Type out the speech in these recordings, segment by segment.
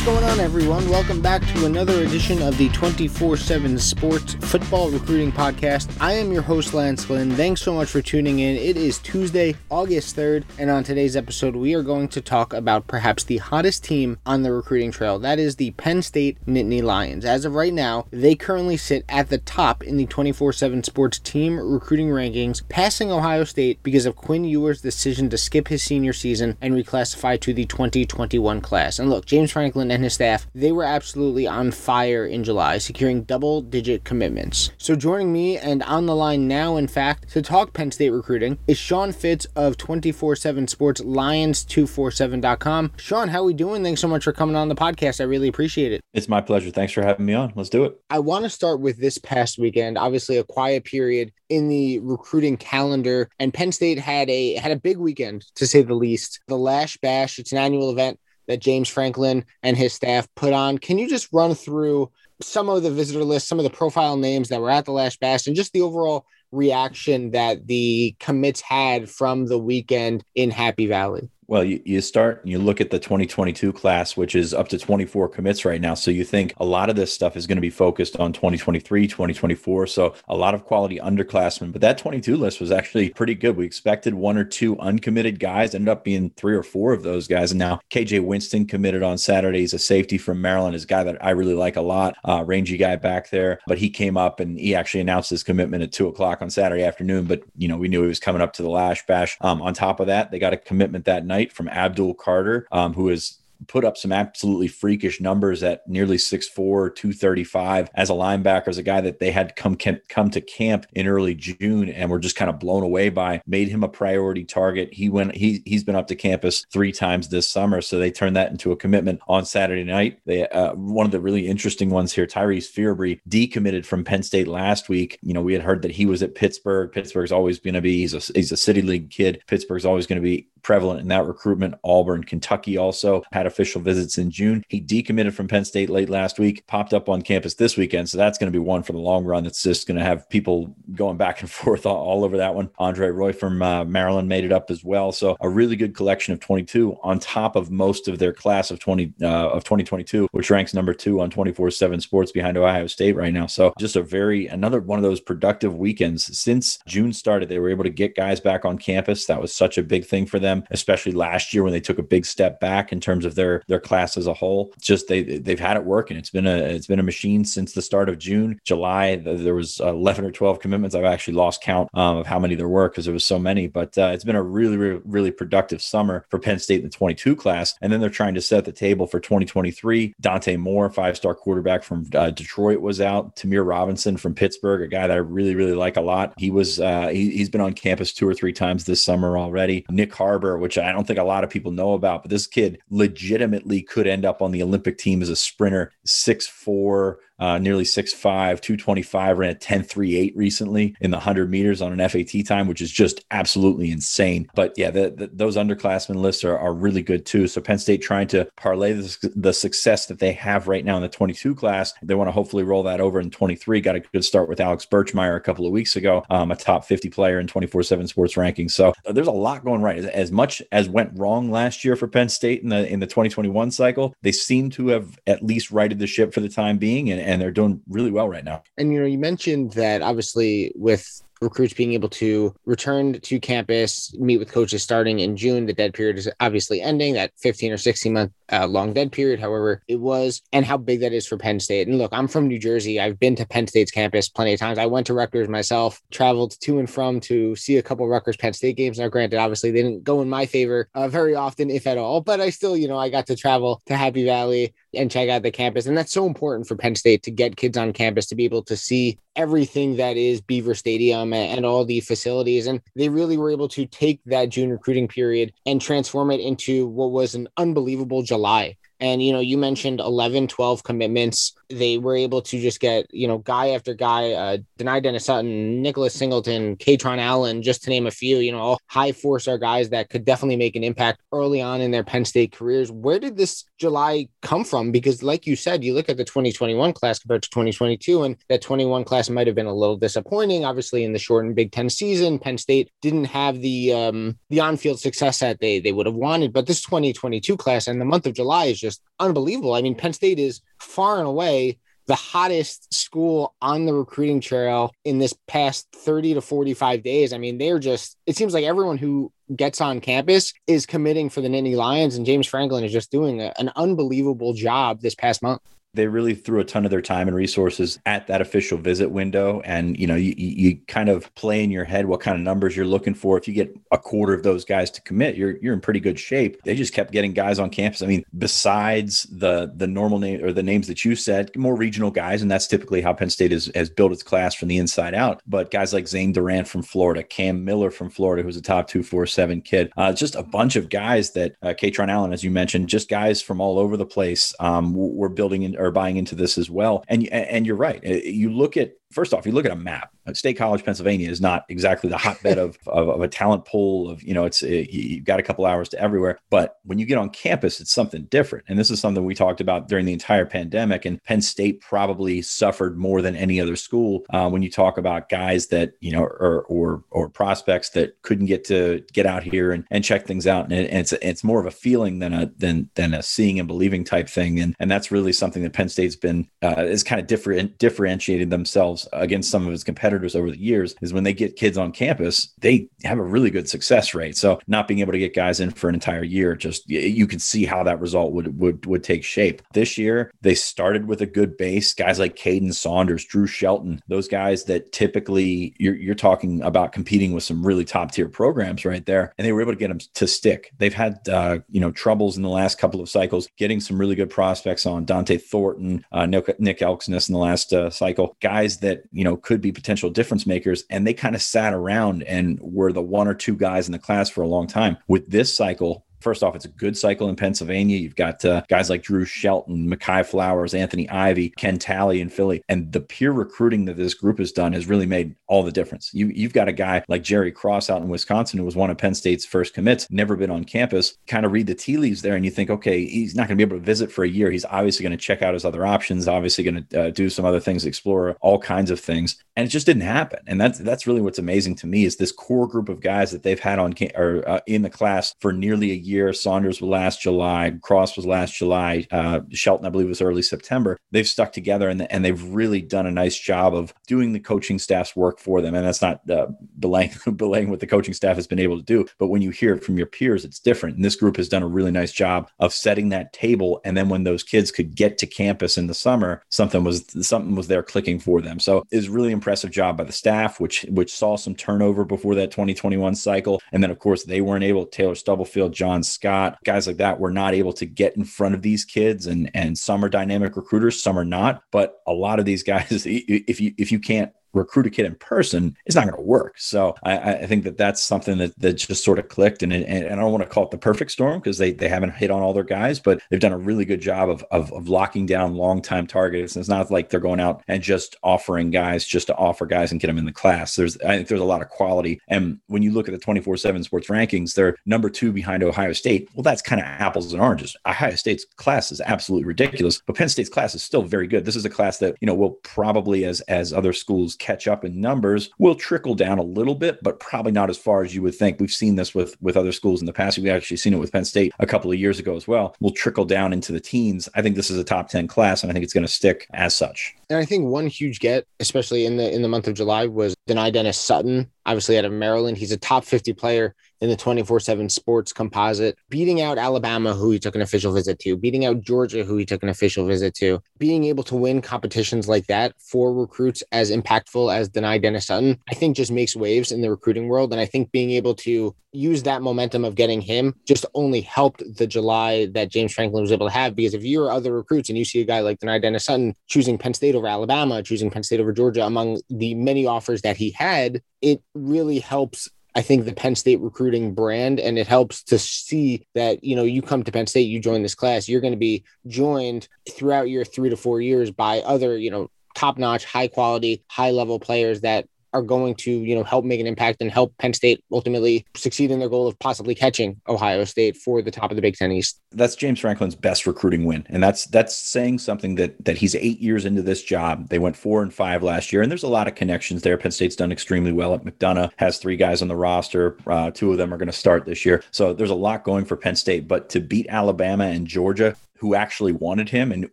What's going on, everyone? Welcome back to another edition of the 24 7 Sports Football Recruiting Podcast. I am your host, Lance Lynn. Thanks so much for tuning in. It is Tuesday, August 3rd, and on today's episode, we are going to talk about perhaps the hottest team on the recruiting trail. That is the Penn State Nittany Lions. As of right now, they currently sit at the top in the 24 7 Sports team recruiting rankings, passing Ohio State because of Quinn Ewers' decision to skip his senior season and reclassify to the 2021 class. And look, James Franklin and his staff, they were absolutely on fire in July, securing double digit commitments. So joining me and on the line now, in fact, to talk Penn State recruiting is Sean Fitz of 24 7 Sports Lions247.com. Sean, how are we doing? Thanks so much for coming on the podcast. I really appreciate it. It's my pleasure. Thanks for having me on. Let's do it. I want to start with this past weekend. Obviously, a quiet period in the recruiting calendar, and Penn State had a had a big weekend to say the least. The Lasch Bash, it's an annual event that James Franklin and his staff put on. Can you just run through some of the visitor lists, some of the profile names that were at the Lasch Bash, and just the overall reaction that the commits had from the weekend in Happy Valley? Well, you, you start and you look at the 2022 class, which is up to 24 commits right now. So you think a lot of this stuff is going to be focused on 2023, 2024. So a lot of quality underclassmen. But that 22 list was actually pretty good. We expected one or two uncommitted guys, ended up being three or four of those guys. And now KJ Winston committed on Saturday. He's a safety from Maryland, is a guy that I really like a lot, uh, rangy guy back there. But he came up and he actually announced his commitment at two o'clock on Saturday afternoon. But, you know, we knew he was coming up to the Lasch Bash. Um, on top of that, they got a commitment that night from Abdul Carter, um, who is put up some absolutely freakish numbers at nearly 6'4, 235 as a linebacker, as a guy that they had come come to camp in early June and were just kind of blown away by, made him a priority target. He went he he's been up to campus three times this summer, so they turned that into a commitment on Saturday night. They uh, one of the really interesting ones here, Tyrese Fearbry decommitted from Penn State last week. You know, we had heard that he was at Pittsburgh. Pittsburgh's always going to be he's a he's a city league kid. Pittsburgh's always going to be prevalent in that recruitment. Auburn, Kentucky also had official visits in June. He decommitted from Penn State late last week, popped up on campus this weekend. So that's going to be one for the long run. That's just going to have people going back and forth all, all over that one. Andre Roy from uh, Maryland made it up as well. So a really good collection of 22 on top of most of their class of 20 uh, of 2022, which ranks number two on 24/7 Sports behind Ohio State right now. So just a very another one of those productive weekends since June started. They were able to get guys back on campus. That was such a big thing for them, especially last year when they took a big step back in terms of their their class as a whole. Just they they've had it working. It's been a it's been a machine since the start of June, July. There was 11 or 12 commitments. I've actually lost count um, of how many there were because there was so many. But uh, it's been a really, really really productive summer for Penn State in the 22 class, and then they're trying to set the table for 2023. Dante Moore, five star quarterback from uh, Detroit, was out. Tamir Robinson from Pittsburgh, a guy that I really really like a lot. He was uh, he, he's been on campus two or three times this summer already. Nick Harbor, which I don't think a lot of people know about, but this kid legitimately could end up on the Olympic team as a sprinter, six four, uh, nearly 6'5, 225, ran a 10.38 recently in the 100 meters on an FAT time, which is just absolutely insane. But yeah, the, the, those underclassmen lists are, are really good too. So Penn State trying to parlay the, the success that they have right now in the 22 class. They want to hopefully roll that over in 23. Got a good start with Alex Birchmeier a couple of weeks ago, um, a top 50 player in 24 7 sports rankings. So there's a lot going right. As, as much as went wrong last year for Penn State in the in the 2021 cycle, they seem to have at least righted the ship for the time being. And, and they're doing really well right now. And you know, you mentioned that obviously with recruits being able to return to campus, meet with coaches starting in June. The dead period is obviously ending, that 15 or 16 month uh, long dead period, however, it was, and how big that is for Penn State. And look, I'm from New Jersey. I've been to Penn State's campus plenty of times. I went to Rutgers myself, traveled to and from to see a couple Rutgers Penn State games. Now, granted, obviously, they didn't go in my favor uh, very often, if at all, but I still, you know, I got to travel to Happy Valley and check out the campus. And that's so important for Penn State to get kids on campus to be able to see everything that is Beaver Stadium and, all the facilities. And they really were able to take that June recruiting period and transform it into what was an unbelievable July. And, you know, you mentioned 11, 12 commitments. They were able to just get, you know, guy after guy, uh, Dennis Sutton, Nicholas Singleton, Kaytron Allen, just to name a few, you know, all high four star guys that could definitely make an impact early on in their Penn State careers. Where did this July come from? Because, like you said, you look at the 2021 class compared to 2022, and that 21 class might have been a little disappointing. Obviously, in the shortened Big Ten season, Penn State didn't have the um, the on field success that they they would have wanted. But this 2022 class and the month of July is just unbelievable. I mean, Penn State is far and away the hottest school on the recruiting trail in this past 30 to 45 days. I mean, they're just, it seems like everyone who gets on campus is committing for the Nittany Lions, and James Franklin is just doing a, an unbelievable job this past month they really threw a ton of their time and resources at that official visit window. And you know you, you kind of play in your head what kind of numbers you're looking for. If you get a quarter of those guys to commit you're you're in pretty good shape. They just kept getting guys on campus. I mean besides the the normal name or the names that you said more regional guys. And that's typically how penn state is, has built its class from the inside out. But guys like zane durant from florida cam miller from florida who's a top 247 kid uh, just a bunch of guys that uh, Kaytron allen as you mentioned just guys from all over the place um, we're building in are buying into this as well. And and you're right. Uh, you look at first off, you look at a map. State College, Pennsylvania is not exactly the hotbed of, of, of, a talent pool of, you know, it's, it, you've got a couple hours to everywhere. But when you get on campus, it's something different. And this is something we talked about during the entire pandemic. And Penn State probably suffered more than any other school uh, when you talk about guys that, you know, or, or, or prospects that couldn't get to get out here and, and check things out. And, it, and it's, it's more of a feeling than a, than, than a seeing and believing type thing. And, and that's really something that Penn State's been, uh, is kind of different, differentiated themselves themselves against some of his competitors over the years is when they get kids on campus, they have a really good success rate. So not being able to get guys in for an entire year, just you can see how that result would would would take shape. This year, they started with a good base. Guys like Kaden Saunders, Drew Shelton, those guys that typically you're you're talking about competing with some really top tier programs right there, and they were able to get them to stick. They've had uh, you know troubles in the last couple of cycles getting some really good prospects on Dante Thornton, uh, Nick, Nick Elksnis in the last uh, cycle, guys that that you know could be potential difference makers and they kind of sat around and were the one or two guys in the class for a long time. With this cycle First off, it's a good cycle in Pennsylvania. You've got uh, guys like Drew Shelton, Makai Flowers, Anthony Ivy, Ken Talley in Philly. And the peer recruiting that this group has done has really made all the difference. You, you've got a guy like Jerry Cross out in Wisconsin who was one of Penn State's first commits, never been on campus. Kind of read the tea leaves there and you think, okay, he's not going to be able to visit for a year. He's obviously going to check out his other options, obviously going to uh, do some other things, explore all kinds of things. And it just didn't happen. And that's that's really what's amazing to me is this core group of guys that they've had on or uh, in the class for nearly a year. Saunders was last July, Cross was last July, uh, Shelton, I believe, was early September. They've stuck together and, and they've really done a nice job of doing the coaching staff's work for them. And that's not uh, belaying, belaying what the coaching staff has been able to do. But when you hear it from your peers, it's different. And this group has done a really nice job of setting that table. And then when those kids could get to campus in the summer, something was something was there clicking for them. So it was really impressive job by the staff, which which saw some turnover before that 2021 cycle. And then of course they weren't able. Taylor Stubblefield, John Scott guys like that were not able to get in front of these kids. And and some are dynamic recruiters some are not but a lot of these guys if you if you can't recruit a kid in person is not going to work. So I, I, think that that's something that, that just sort of clicked. And, and, I don't want to call it the perfect storm because they, they haven't hit on all their guys, but they've done a really good job of, of, of locking down long time targets. And it's not like they're going out and just offering guys just to offer guys and get them in the class. There's, I think there's a lot of quality. And when you look at the 24 seven sports rankings, they're number two behind Ohio State. Well, that's kind of apples and oranges. Ohio State's class is absolutely ridiculous, but Penn State's class is still very good. This is a class that, you know, will probably as, as other schools catch up in numbers will trickle down a little bit, but probably not as far as you would think. We've seen this with with other schools in the past. We've actually seen it with Penn State a couple of years ago as well. Will trickle down into the teens. I think this is a top 10 class, and I think it's going to stick as such. And I think one huge get, especially in the in the month of July, was Dani Dennis Sutton, obviously out of Maryland. He's a top 50 player in the 24 7 sports composite, beating out Alabama, who he took an official visit to, beating out Georgia, who he took an official visit to. Being able to win competitions like that for recruits as impactful as Dani Dennis Sutton, I think just makes waves in the recruiting world. And I think being able to use that momentum of getting him just only helped the July that James Franklin was able to have. Because if you're other recruits and you see a guy like Dani Dennis Sutton choosing Penn State over Alabama, choosing Penn State over Georgia, among the many offers that he had, it really helps I think the Penn State recruiting brand, and it helps to see that you know you come to Penn State, you join this class, you're going to be joined throughout your three to four years by other you know top notch, high quality, high level players that are going to, you know, help make an impact and help Penn State ultimately succeed in their goal of possibly catching Ohio State for the top of the Big Ten East. That's James Franklin's best recruiting win, and that's that's saying something that that he's eight years into this job. They went four and five last year, and there's a lot of connections there. Penn State's done extremely well at McDonogh, has three guys on the roster. Uh, two of them are going to start this year, so there's a lot going for Penn State. But to beat Alabama and Georgia, who actually wanted him. And,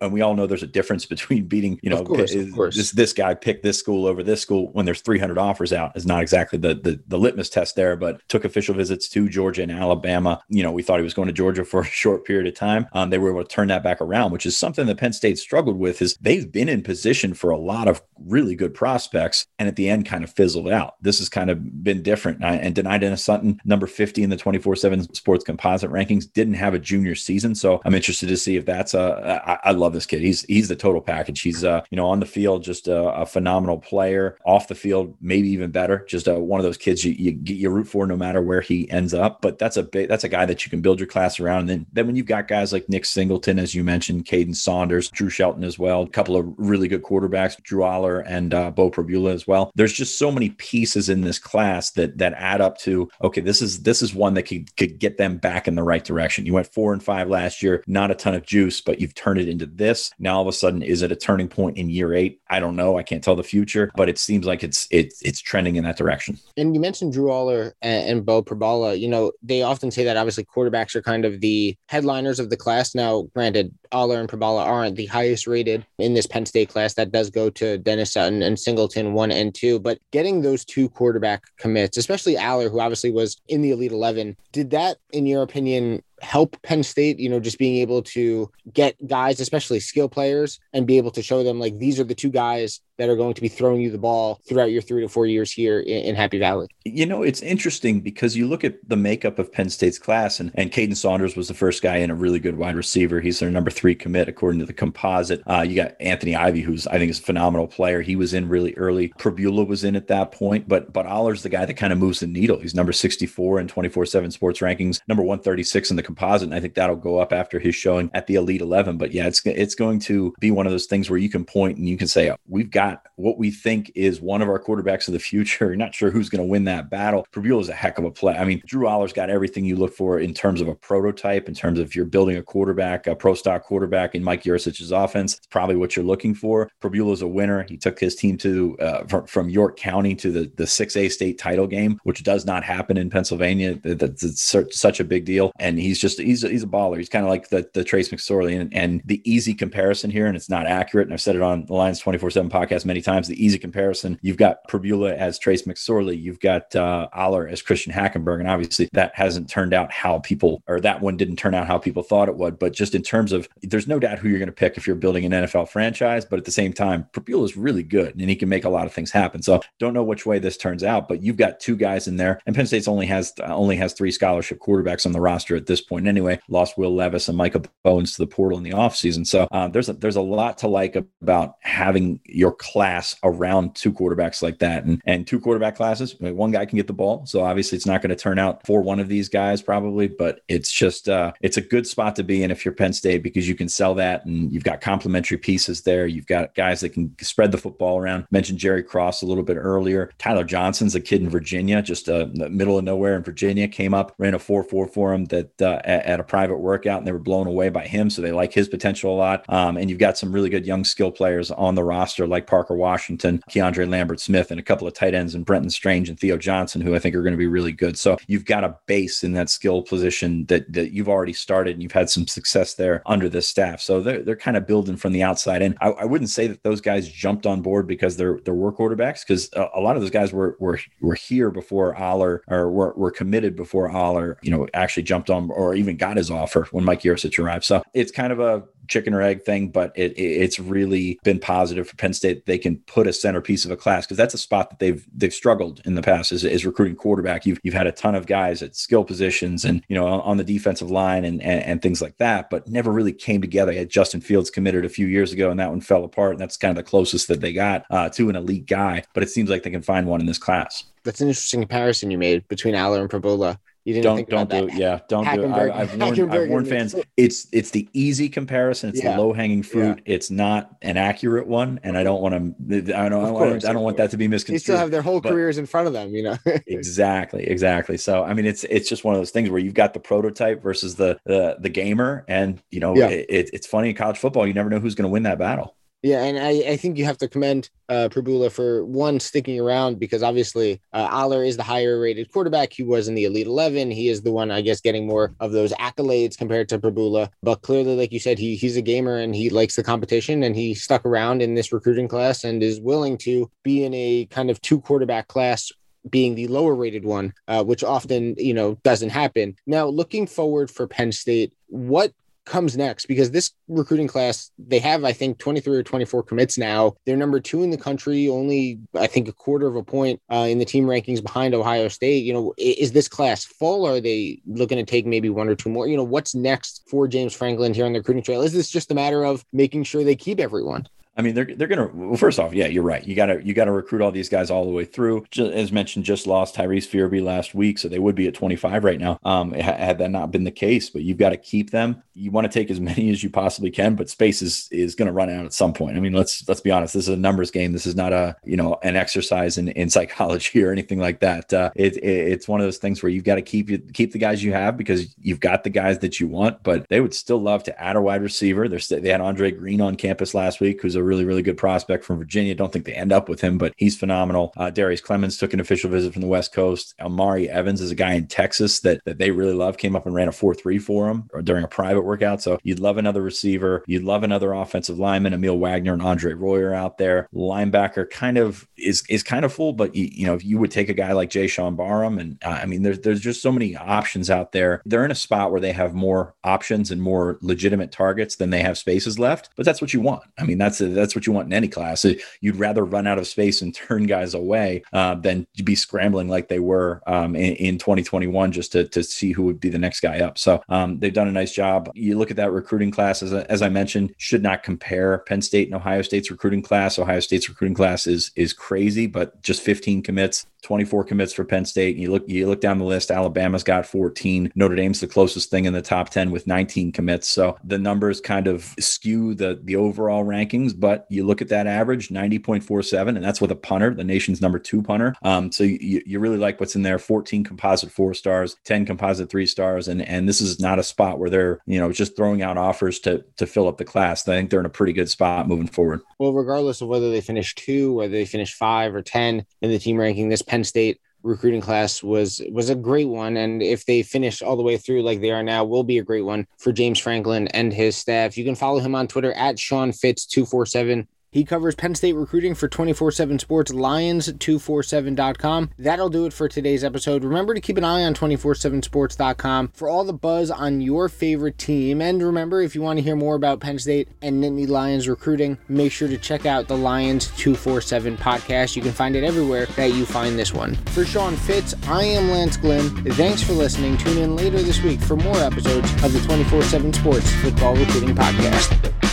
and we all know there's a difference between beating, you know, course, this this guy picked this school over this school when there's 300 offers out is not exactly the, the the litmus test there. But took official visits to Georgia and Alabama. You know, we thought he was going to Georgia for a short period of time. Um, they were able to turn that back around, which is something that Penn State struggled with. Is they've been in position for a lot of really good prospects, and at the end kind of fizzled out. This has kind of been different. And Dani Dennis Sutton, number 50 in the 24/7 Sports Composite rankings, didn't have a junior season, so I'm interested to see if that's a. I, I love this kid. He's he's the total package. He's uh you know on the field just a, a phenomenal player. Off the field, maybe even better. Just uh, one of those kids you, you root for no matter where he ends up. But that's a big that's a guy that you can build your class around. And then then when you've got guys like Nick Singleton, as you mentioned, Kaden Saunders, Drew Shelton as well, a couple of really good quarterbacks, Drew Allar and uh, Beau Pribula as well. There's just so many pieces in this class that that add up to okay. This is this is one that could could get them back in the right direction. You went four and five last year, not a ton of juice, but you've turned it into this. Now all of a sudden, is it a turning point in year eight? I don't know. I can't tell the future, but it seems like it's it's it's trending in that direction. And you mentioned Drew Allar and, and Beau Pribula. You know, they often say that obviously quarterbacks are kind of the headliners of the class. Now, granted, Allar and Pribula aren't the highest rated in this Penn State class. That does go to Dennis Sutton and Singleton one and two. But getting those two quarterback commits, especially Allar, who obviously was in the Elite Eleven, did that, in your opinion, help Penn State, you know, just being able to get guys, especially skill players, and be able to show them like these are the two guys that are going to be throwing you the ball throughout your three to four years here in, in Happy Valley. You know, it's interesting because you look at the makeup of Penn State's class, and, and Kaden Saunders was the first guy in a really good wide receiver. He's their number three commit according to the composite. Uh, you got Anthony Ivy, who's I think is a phenomenal player. He was in really early. Pribula was in at that point, but but Allar's the guy that kind of moves the needle. He's number 64 in 24/7 Sports rankings, number 136 in the composite, and I think that'll go up after his showing at the Elite 11. But yeah, it's it's going to be one of those things where you can point and you can say, oh, we've got what we think is one of our quarterbacks of the future. You're not sure who's going to win that battle. Pribula is a heck of a play. I mean, Drew Allar's got everything you look for in terms of a prototype, in terms of you're building a quarterback, a pro stock quarterback in Mike Yurcich's offense. It's probably what you're looking for. Pribula's a winner. He took his team to uh, from, from, York County to the the 6A state title game, which does not happen in Pennsylvania. That's such a big deal. And he's just he's he's a baller. He's kind of like the the Trace McSorley. And, and the easy comparison here, and it's not accurate. And I've said it on the Lions 24 7 podcast many times. The easy comparison you've got Pribula as Trace McSorley, you've got uh, Allar as Christian Hackenberg. And obviously that hasn't turned out how people, or that one didn't turn out how people thought it would. But just in terms of, there's no doubt who you're going to pick if you're building an NFL franchise. But at the same time, Pribula is really good and he can make a lot of things happen. So don't know which way this turns out, but you've got two guys in there. And Penn State's only has only has three scholarship quarterbacks on the roster at this point. Anyway, lost Will Levis and Micah Bowens to the portal in the offseason. So uh, there's a, there's a lot to like about having your class around two quarterbacks like that. And and two quarterback classes, one guy can get the ball. So obviously it's not going to turn out for one of these guys probably, but it's just uh, it's a good spot to be in if you're Penn State because you can sell that and you've got complementary pieces there. You've got guys that can spread the football around. Mentioned Jerry Cross a little bit earlier. Tyler Johnson's a kid in Virginia, just uh, middle of nowhere in Virginia, came up, ran a 4 4 for him that uh, at, at, a private workout and they were blown away by him. So they like his potential a lot. Um, and you've got some really good young skill players on the roster like Washington, Keandre Lambert Smith, and a couple of tight ends and Brenton Strange and Theo Johnson, who I think are going to be really good. So you've got a base in that skill position that that you've already started and you've had some success there under this staff. So they're they're kind of building from the outside in. I, I wouldn't say that those guys jumped on board because they're they're work quarterbacks because a, a, lot of those guys were were were here before Allar or were, were committed before Allar, you know, actually jumped on or even got his offer when Mike Yurcich arrived. So it's kind of a chicken or egg thing, but it, it, it's really been positive for Penn State. They can put a centerpiece of a class because that's a spot that they've they've struggled in the past is, is recruiting quarterback. You've you've had a ton of guys at skill positions and you know on, the defensive line and, and, and things like that, but never really came together. had Justin Fields committed a few years ago, and that one fell apart. And that's kind of the closest that they got uh, to an elite guy. But it seems like they can find one in this class. That's an interesting comparison you made between Allar and Pribula. You didn't don't don't do that. it. Yeah, don't do it. I, have warned, I've warned fans. It's it's the easy comparison. It's yeah. the low hanging fruit. Yeah. It's not an accurate one, and I don't want to. I don't. Course, I don't, want that to be misconstrued. They still have their whole careers in front of them. You know. exactly. Exactly. So I mean, it's it's just one of those things where you've got the prototype versus the the, the gamer, and you know, yeah. it, it's funny in college football. You never know who's going to win that battle. Yeah, and I, I think you have to commend uh, Pribula for one sticking around because obviously uh, Allar is the higher rated quarterback. He was in the Elite Eleven. He is the one, I guess, getting more of those accolades compared to Pribula. But clearly, like you said, he he's a gamer and he likes the competition and he stuck around in this recruiting class and is willing to be in a kind of two quarterback class being the lower rated one, uh, which often, you know, doesn't happen. Now, looking forward for Penn State, what comes next because this recruiting class they have i think 23 or 24 commits now. They're number two in the country only i think a quarter of a point uh, in the team rankings behind ohio state. You know is this class full? Are they looking to take maybe one or two more? You know what's next for james franklin here on the recruiting trail? Is this just a matter of making sure they keep everyone I mean, they're they're gonna. Well, first off, yeah, you're right. You gotta you gotta recruit all these guys all the way through. Just, as mentioned, just lost Tyrese Fearbry last week, so they would be at 25 right now. Um, had that not been the case, but you've got to keep them. You want to take as many as you possibly can, but space is is to run out at some point. I mean, let's let's be honest. This is a numbers game. This is not a you know an exercise in, in psychology or anything like that. Uh, it, it, it's one of those things where you've got to keep keep the guys you have because you've got the guys that you want. But they would still love to add a wide receiver. They're st- they had Andre Green on campus last week, who's a really really good prospect from Virginia. Don't think they end up with him, but he's phenomenal. Uh, Darrius Clemons took an official visit from the West Coast. Omari Evans is a guy in Texas that, that they really love. Came up and ran a 4 3 for him during a private workout. So you'd love another receiver. You'd love another offensive lineman. Emil Wagner and Andre Royer out there. Linebacker kind of is is kind of full, but you, you know, if you would take a guy like Jaishawn Barham. And uh, I mean, there's, there's just so many options out there. They're in a spot where they have more options and more legitimate targets than they have spaces left. But that's what you want. I mean, that's a, that's what you want in any class. You'd rather run out of space and turn guys away uh, than be scrambling like they were um, in, in, 2021 just to, to see who would be the next guy up. So um, they've done a nice job. You look at that recruiting class, as, as I mentioned, should not compare Penn State and Ohio State's recruiting class. Ohio State's recruiting class is is crazy, but just 15 commits 24 commits for Penn State. And you look you look down the list, Alabama's got 14. Notre Dame's the closest thing in the top 10 with 19 commits. So the numbers kind of skew the the overall rankings, but you look at that average, 90.47, and that's with a punter, the nation's number two punter. Um, so you, you really like what's in there. 14 composite four stars, 10 composite three stars, and and this is not a spot where they're you know just throwing out offers to to fill up the class. I think they're in a pretty good spot moving forward. Well, regardless of whether they finish two, whether they finish five or 10 in the team ranking, this Penn State recruiting class was was a great one and if they finish all the way through like they are now will be a great one for James Franklin and his staff. You can follow him on Twitter at Sean Fitz 247 he covers Penn State recruiting for 24 7 Sports, Lions247.com. That'll do it for today's episode. Remember to keep an eye on 247sports.com for all the buzz on your favorite team. And remember, if you want to hear more about Penn State and Nittany Lions recruiting, make sure to check out the Lions 247 podcast. You can find it everywhere that you find this one. For Sean Fitz, I am Lance Glynn. Thanks for listening. Tune in later this week for more episodes of the 24 7 Sports Football Recruiting Podcast.